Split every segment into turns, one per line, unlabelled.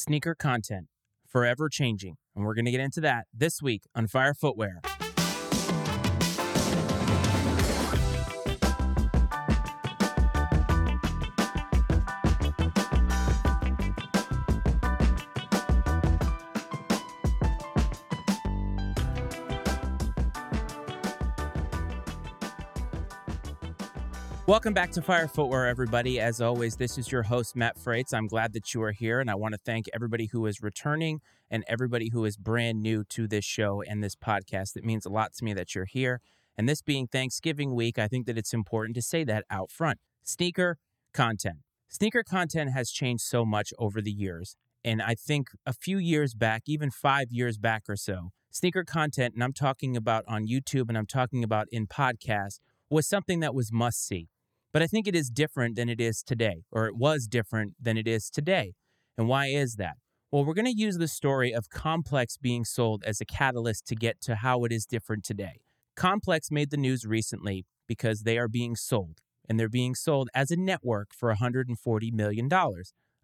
sneaker content, forever changing. And we're going to get into that this week on Fire Footwear. Welcome back to Fire Footwear, everybody. As always, this is your host, Matt Frates. I'm glad that you are here, and I want to thank everybody who is returning and everybody who is brand new to this show and this podcast. It means a lot to me that you're here. And this being Thanksgiving week, I think that it's important to say that out front. Sneaker content. Sneaker content has changed so much over the years. And I think a few years back, even five years back or so, sneaker content, and I'm talking about on YouTube and I'm talking about in podcasts, was something that was must see. But I think it is different than it is today, or it was different than it is today. And why is that? Well, we're going to use the story of Complex being sold as a catalyst to get to how it is different today. Complex made the news recently because they are being sold, and they're being sold as a network for $140 million.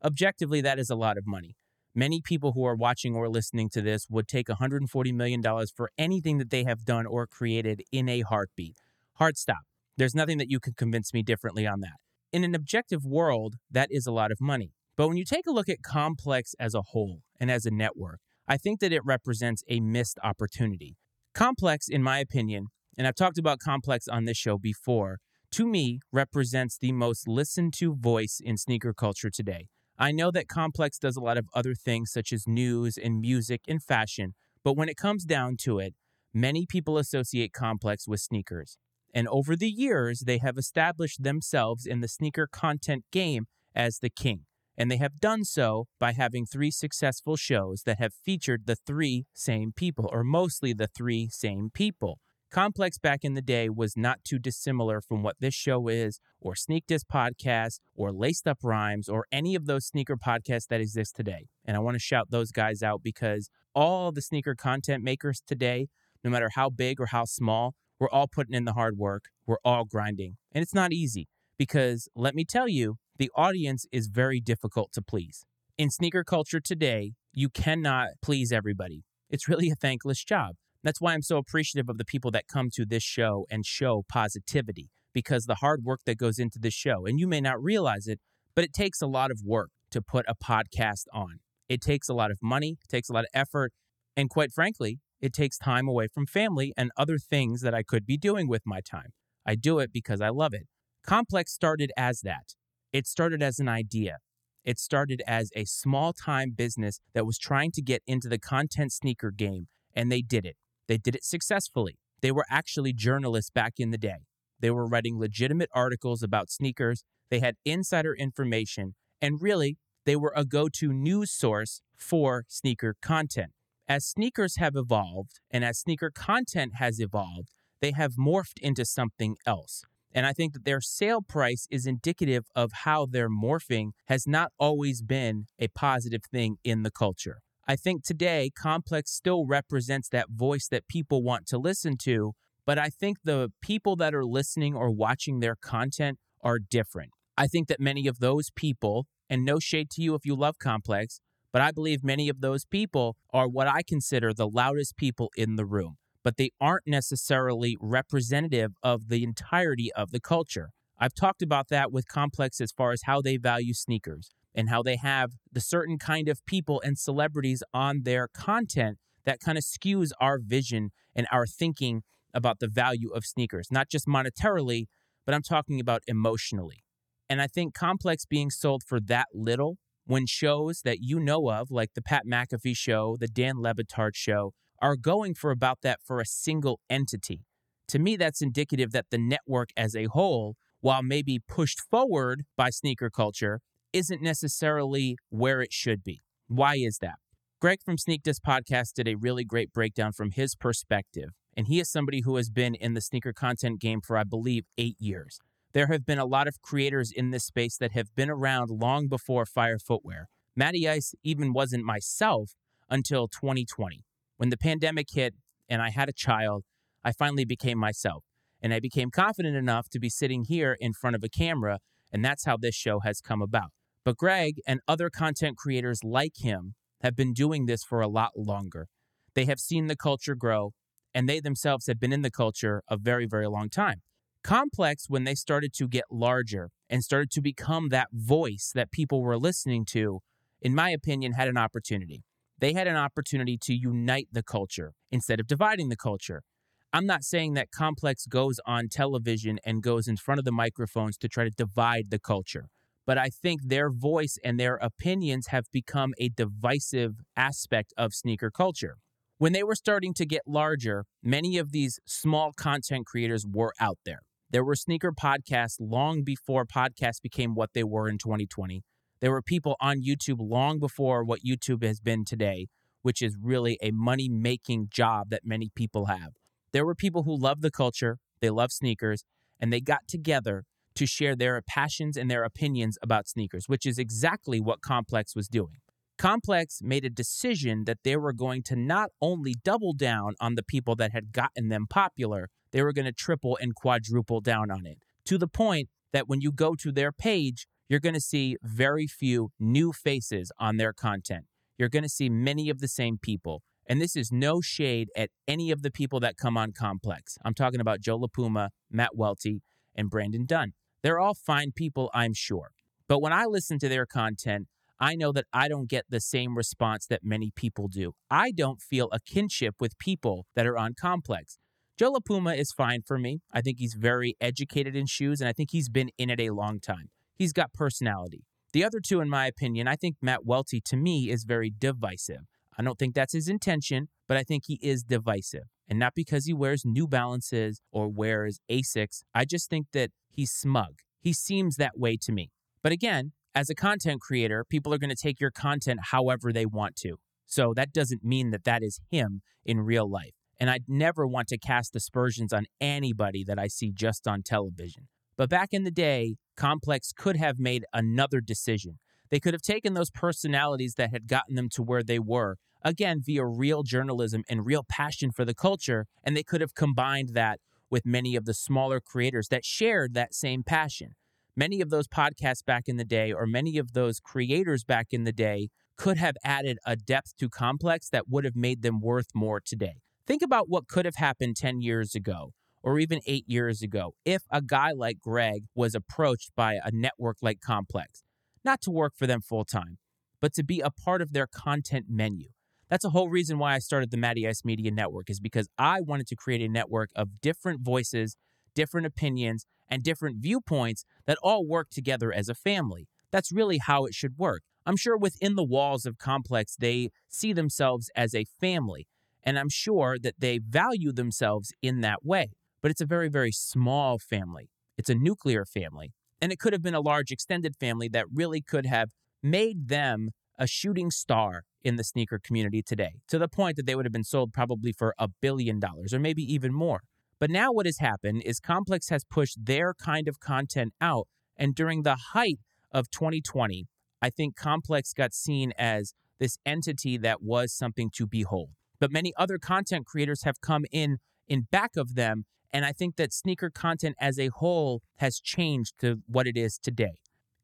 Objectively, that is a lot of money. Many people who are watching or listening to this would take $140 million for anything that they have done or created in a heartbeat. Hard stop. There's nothing that you can convince me differently on that. In an objective world, that is a lot of money. But when you take a look at Complex as a whole and as a network, I think that it represents a missed opportunity. Complex, in my opinion, and I've talked about Complex on this show before, to me represents the most listened to voice in sneaker culture today. I know that Complex does a lot of other things such as news and music and fashion, but when it comes down to it, many people associate Complex with sneakers. And over the years, they have established themselves in the sneaker content game as the king. And they have done so by having three successful shows that have featured the three same people, or mostly the three same people. Complex back in the day was not too dissimilar from what this show is, or Sneak Disc Podcast, or Laced Up Rhymes, or any of those sneaker podcasts that exist today. And I want to shout those guys out because all the sneaker content makers today, no matter how big or how small, we're all putting in the hard work. We're all grinding. And it's not easy because let me tell you, the audience is very difficult to please. In sneaker culture today, you cannot please everybody. It's really a thankless job. That's why I'm so appreciative of the people that come to this show and show positivity because the hard work that goes into this show, and you may not realize it, but it takes a lot of work to put a podcast on. It takes a lot of money, takes a lot of effort, and quite frankly, it takes time away from family and other things that I could be doing with my time. I do it because I love it. Complex started as that. It started as an idea. It started as a small time business that was trying to get into the content sneaker game, and they did it. They did it successfully. They were actually journalists back in the day. They were writing legitimate articles about sneakers, they had insider information, and really, they were a go to news source for sneaker content as sneakers have evolved and as sneaker content has evolved, they have morphed into something else. And I think that their sale price is indicative of how their morphing has not always been a positive thing in the culture. I think today Complex still represents that voice that people want to listen to, but I think the people that are listening or watching their content are different. I think that many of those people, and no shade to you if you love Complex, but I believe many of those people are what I consider the loudest people in the room, but they aren't necessarily representative of the entirety of the culture. I've talked about that with Complex as far as how they value sneakers and how they have the certain kind of people and celebrities on their content that kind of skews our vision and our thinking about the value of sneakers, not just monetarily, but I'm talking about emotionally. And I think Complex being sold for that little when shows that you know of, like the Pat McAfee show, the Dan Le Batard show, are going for about that for a single entity. To me, that's indicative that the network as a whole, while maybe pushed forward by sneaker culture, isn't necessarily where it should be. Why is that? Greg from Sneak Disc Podcast did a really great breakdown from his perspective, and he is somebody who has been in the sneaker content game for, I believe, eight years. There have been a lot of creators in this space that have been around long before Fire Footwear. Matty Ice even wasn't myself until 2020. When the pandemic hit and I had a child, I finally became myself. And I became confident enough to be sitting here in front of a camera, and that's how this show has come about. But Greg and other content creators like him have been doing this for a lot longer. They have seen the culture grow, and they themselves have been in the culture a very, very long time. Complex, when they started to get larger and started to become that voice that people were listening to, in my opinion, had an opportunity. They had an opportunity to unite the culture instead of dividing the culture. I'm not saying that Complex goes on television and goes in front of the microphones to try to divide the culture, but I think their voice and their opinions have become a divisive aspect of sneaker culture. When they were starting to get larger, many of these small content creators were out there. There were sneaker podcasts long before podcasts became what they were in 2020. There were people on YouTube long before what YouTube has been today, which is really a money making job that many people have. There were people who love the culture, they love sneakers, and they got together to share their passions and their opinions about sneakers, which is exactly what Complex was doing. Complex made a decision that they were going to not only double down on the people that had gotten them popular, they were going to triple and quadruple down on it to the point that when you go to their page, you're going to see very few new faces on their content. You're going to see many of the same people. And this is no shade at any of the people that come on Complex. I'm talking about Joe LaPuma, Matt Welty, and Brendan Dunne. They're all fine people, I'm sure. But when I listen to their content, I know that I don't get the same response that many people do. I don't feel a kinship with people that are on Complex. Joe LaPuma is fine for me. I think he's very educated in shoes, and I think he's been in it a long time. He's got personality. The other two, in my opinion, I think Matt Welty to me is very divisive. I don't think that's his intention, but I think he is divisive. And not because he wears New Balances or wears Asics. I just think that he's smug. He seems that way to me. But again, as a content creator, people are going to take your content however they want to. So that doesn't mean that that is him in real life. And I'd never want to cast aspersions on anybody that I see just on television. But back in the day, Complex could have made another decision. They could have taken those personalities that had gotten them to where they were, again, via real journalism and real passion for the culture, and they could have combined that with many of the smaller creators that shared that same passion. Many of those podcasts back in the day, or many of those creators back in the day, could have added a depth to Complex that would have made them worth more today. Think about what could have happened 10 years ago or even eight years ago if a guy like Greg was approached by a network like Complex, not to work for them full time, but to be a part of their content menu. That's a whole reason why I started the Matty Ice Media Network, is because I wanted to create a network of different voices, different opinions, and different viewpoints that all work together as a family. That's really how it should work. I'm sure within the walls of Complex, they see themselves as a family, and I'm sure that they value themselves in that way but it's a very, very small family. It's a nuclear family. And it could have been a large extended family that really could have made them a shooting star in the sneaker community today, to the point that they would have been sold probably for a billion dollars or maybe even more. But now what has happened is Complex has pushed their kind of content out. And during the height of 2020, I think Complex got seen as this entity that was something to behold. But many other content creators have come in in back of them and I think that sneaker content as a whole has changed to what it is today.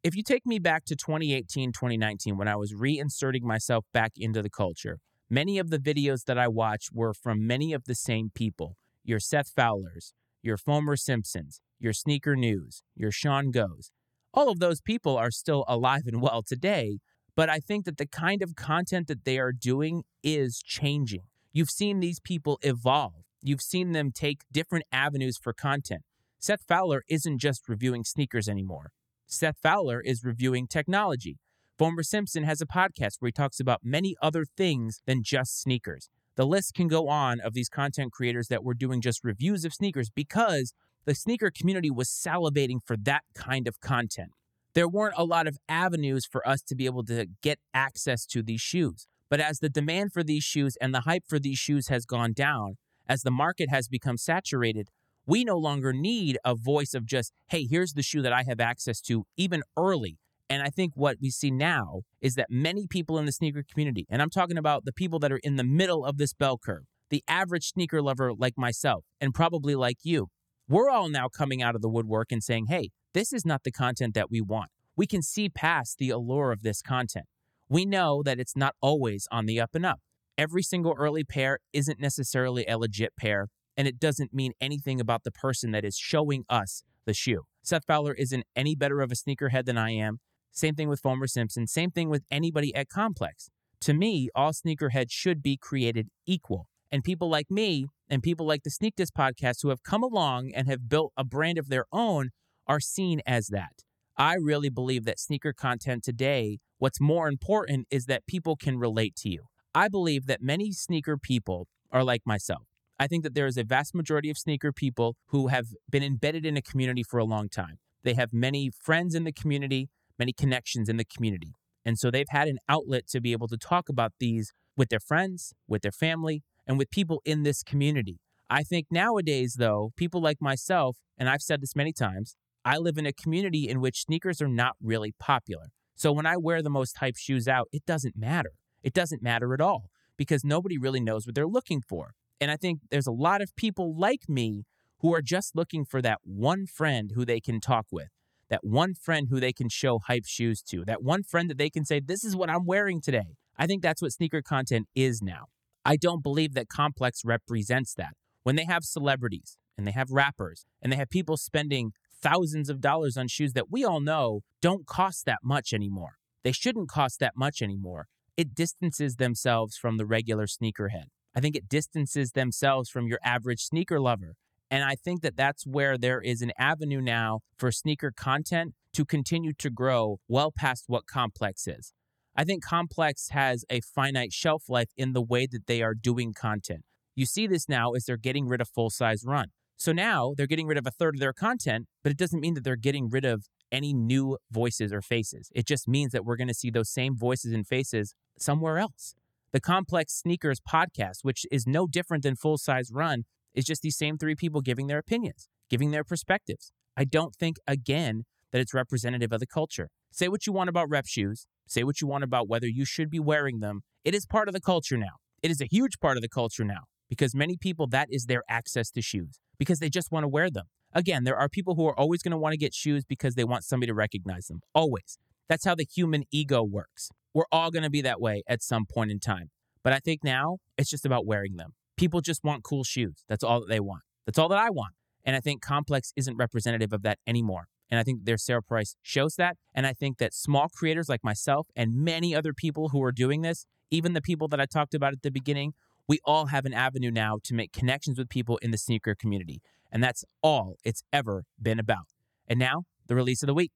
If you take me back to 2018, 2019, when I was reinserting myself back into the culture, many of the videos that I watched were from many of the same people your Seth Fowlers, your Foamer Simpsons, your Sneaker News, your Sean Goes. All of those people are still alive and well today, but I think that the kind of content that they are doing is changing. You've seen these people evolve. You've seen them take different avenues for content. Seth Fowler isn't just reviewing sneakers anymore. Seth Fowler is reviewing technology. Foamer Simpson has a podcast where he talks about many other things than just sneakers. The list can go on of these content creators that were doing just reviews of sneakers because the sneaker community was salivating for that kind of content. There weren't a lot of avenues for us to be able to get access to these shoes. But as the demand for these shoes and the hype for these shoes has gone down, as the market has become saturated, we no longer need a voice of just, hey, here's the shoe that I have access to, even early. And I think what we see now is that many people in the sneaker community, and I'm talking about the people that are in the middle of this bell curve, the average sneaker lover like myself, and probably like you, we're all now coming out of the woodwork and saying, hey, this is not the content that we want. We can see past the allure of this content. We know that it's not always on the up and up. Every single early pair isn't necessarily a legit pair, and it doesn't mean anything about the person that is showing us the shoe. Seth Fowler isn't any better of a sneakerhead than I am. Same thing with Foamer Simpson. Same thing with anybody at Complex. To me, all sneakerheads should be created equal. And people like me and people like the Sneak podcast who have come along and have built a brand of their own are seen as that. I really believe that sneaker content today, what's more important is that people can relate to you. I believe that many sneaker people are like myself. I think that there is a vast majority of sneaker people who have been embedded in a community for a long time. They have many friends in the community, many connections in the community. And so they've had an outlet to be able to talk about these with their friends, with their family, and with people in this community. I think nowadays, though, people like myself, and I've said this many times, I live in a community in which sneakers are not really popular. So when I wear the most hype shoes out, it doesn't matter. It doesn't matter at all because nobody really knows what they're looking for. And I think there's a lot of people like me who are just looking for that one friend who they can talk with, that one friend who they can show hype shoes to, that one friend that they can say, This is what I'm wearing today. I think that's what sneaker content is now. I don't believe that Complex represents that. When they have celebrities and they have rappers and they have people spending thousands of dollars on shoes that we all know don't cost that much anymore, they shouldn't cost that much anymore. It distances themselves from the regular sneakerhead. I think it distances themselves from your average sneaker lover. And I think that that's where there is an avenue now for sneaker content to continue to grow well past what Complex is. I think Complex has a finite shelf life in the way that they are doing content. You see this now as they're getting rid of full size run. So now they're getting rid of a third of their content, but it doesn't mean that they're getting rid of any new voices or faces. It just means that we're going to see those same voices and faces somewhere else. The Complex Sneakers podcast, which is no different than Full Size Run, is just these same three people giving their opinions, giving their perspectives. I don't think, again, that it's representative of the culture. Say what you want about rep shoes, say what you want about whether you should be wearing them. It is part of the culture now. It is a huge part of the culture now because many people, that is their access to shoes because they just want to wear them. Again, there are people who are always going to want to get shoes because they want somebody to recognize them. Always. That's how the human ego works. We're all going to be that way at some point in time. But I think now it's just about wearing them. People just want cool shoes. That's all that they want. That's all that I want. And I think Complex isn't representative of that anymore. And I think their sale price shows that. And I think that small creators like myself and many other people who are doing this, even the people that I talked about at the beginning, we all have an avenue now to make connections with people in the sneaker community. And that's all it's ever been about. And now, the release of the week.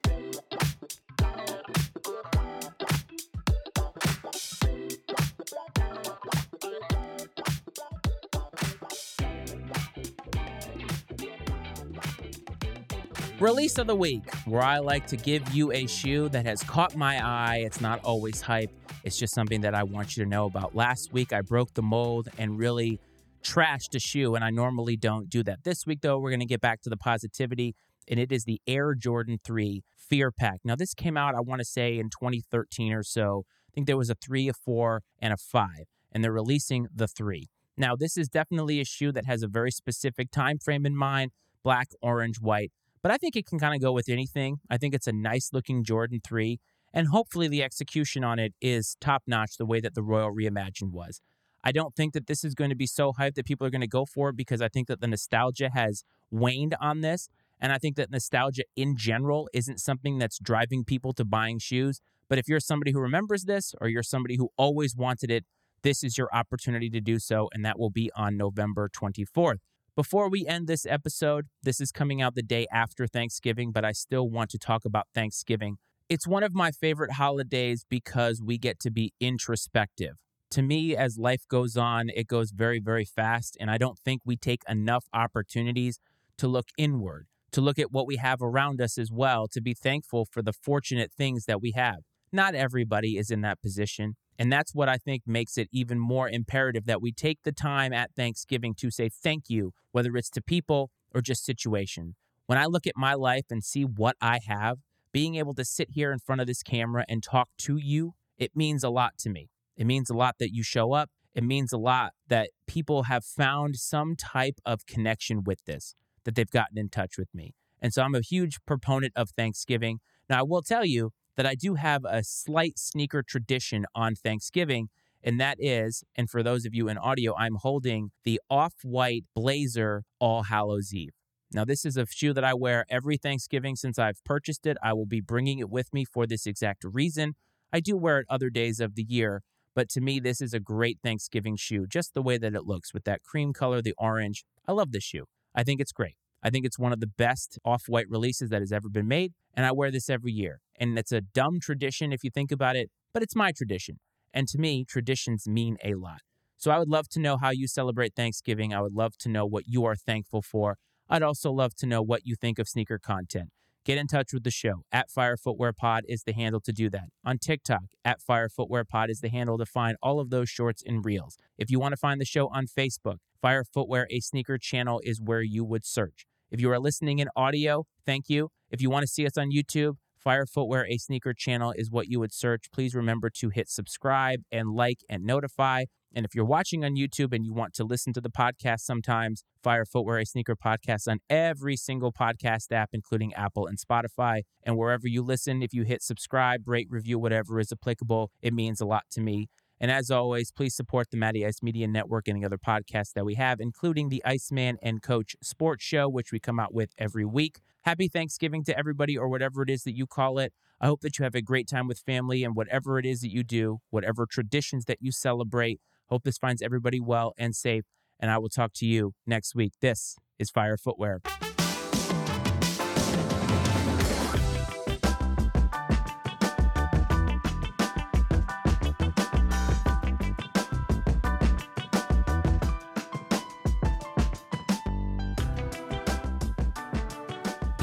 Release of the week, where I like to give you a shoe that has caught my eye. It's not always hype, it's just something that I want you to know about. Last week, I broke the mold and really trashed a shoe, and I normally don't do that. This week, though, we're going to get back to the positivity, and it is the Air Jordan 3 Fear Pack. Now, this came out, I want to say, in 2013 or so. I think there was a 3, a 4, and a 5, and they're releasing the 3. Now, this is definitely a shoe that has a very specific time frame in mind black, orange, white but I think it can kind of go with anything. I think it's a nice looking Jordan 3, and hopefully the execution on it is top notch the way that the Royal Reimagined was. I don't think that this is going to be so hyped that people are going to go for it because I think that the nostalgia has waned on this. And I think that nostalgia in general isn't something that's driving people to buying shoes. But if you're somebody who remembers this or you're somebody who always wanted it, this is your opportunity to do so. And that will be on November 24th. Before we end this episode, this is coming out the day after Thanksgiving, but I still want to talk about Thanksgiving. It's one of my favorite holidays because we get to be introspective. To me, as life goes on, it goes very, very fast, and I don't think we take enough opportunities to look inward, to look at what we have around us as well, to be thankful for the fortunate things that we have. Not everybody is in that position. And that's what I think makes it even more imperative that we take the time at Thanksgiving to say thank you, whether it's to people or just situation. When I look at my life and see what I have, being able to sit here in front of this camera and talk to you, it means a lot to me. It means a lot that you show up. It means a lot that people have found some type of connection with this, that they've gotten in touch with me. And so I'm a huge proponent of Thanksgiving Now, I will tell you that I do have a slight sneaker tradition on Thanksgiving, and that is, and for those of you in audio, I'm holding the off white blazer All Hallows Eve. Now, this is a shoe that I wear every Thanksgiving since I've purchased it. I will be bringing it with me for this exact reason. I do wear it other days of the year, but to me, this is a great Thanksgiving shoe, just the way that it looks with that cream color, the orange. I love this shoe. I think it's great. I think it's one of the best off white releases that has ever been made, and I wear this every year. And it's a dumb tradition if you think about it, but it's my tradition. And to me, traditions mean a lot. So I would love to know how you celebrate Thanksgiving. I would love to know what you are thankful for. I'd also love to know what you think of sneaker content. Get in touch with the show. At Fire Footwear Pod is the handle to do that. On TikTok, at Fire Footwear Pod is the handle to find all of those shorts and reels. If you want to find the show on Facebook, Fire Footwear, a sneaker channel, is where you would search. If you are listening in audio, thank you. If you want to see us on YouTube, Fire Footwear, a sneaker channel, is what you would search. Please remember to hit subscribe and like and notify. And if you're watching on YouTube and you want to listen to the podcast sometimes, Fire Footwear, a sneaker podcast on every single podcast app, including Apple and Spotify. And wherever you listen, if you hit subscribe, rate, review, whatever is applicable, it means a lot to me. And as always, please support the Matty Ice Media Network and the other podcasts that we have, including the Iceman and Coach Sports Show, which we come out with every week. Happy Thanksgiving to everybody, or whatever it is that you call it. I hope that you have a great time with family and whatever it is that you do, whatever traditions that you celebrate. Hope this finds everybody well and safe. And I will talk to you next week. This is Fire Footwear.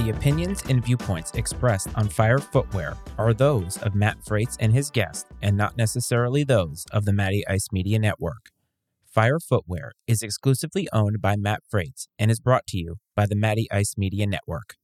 The opinions and viewpoints expressed on Fire Footwear are those of Matt Frates and his guest, and not necessarily those of the Matty Ice Media Network. Fire Footwear is exclusively owned by Matt Frates and is brought to you by the Matty Ice Media Network.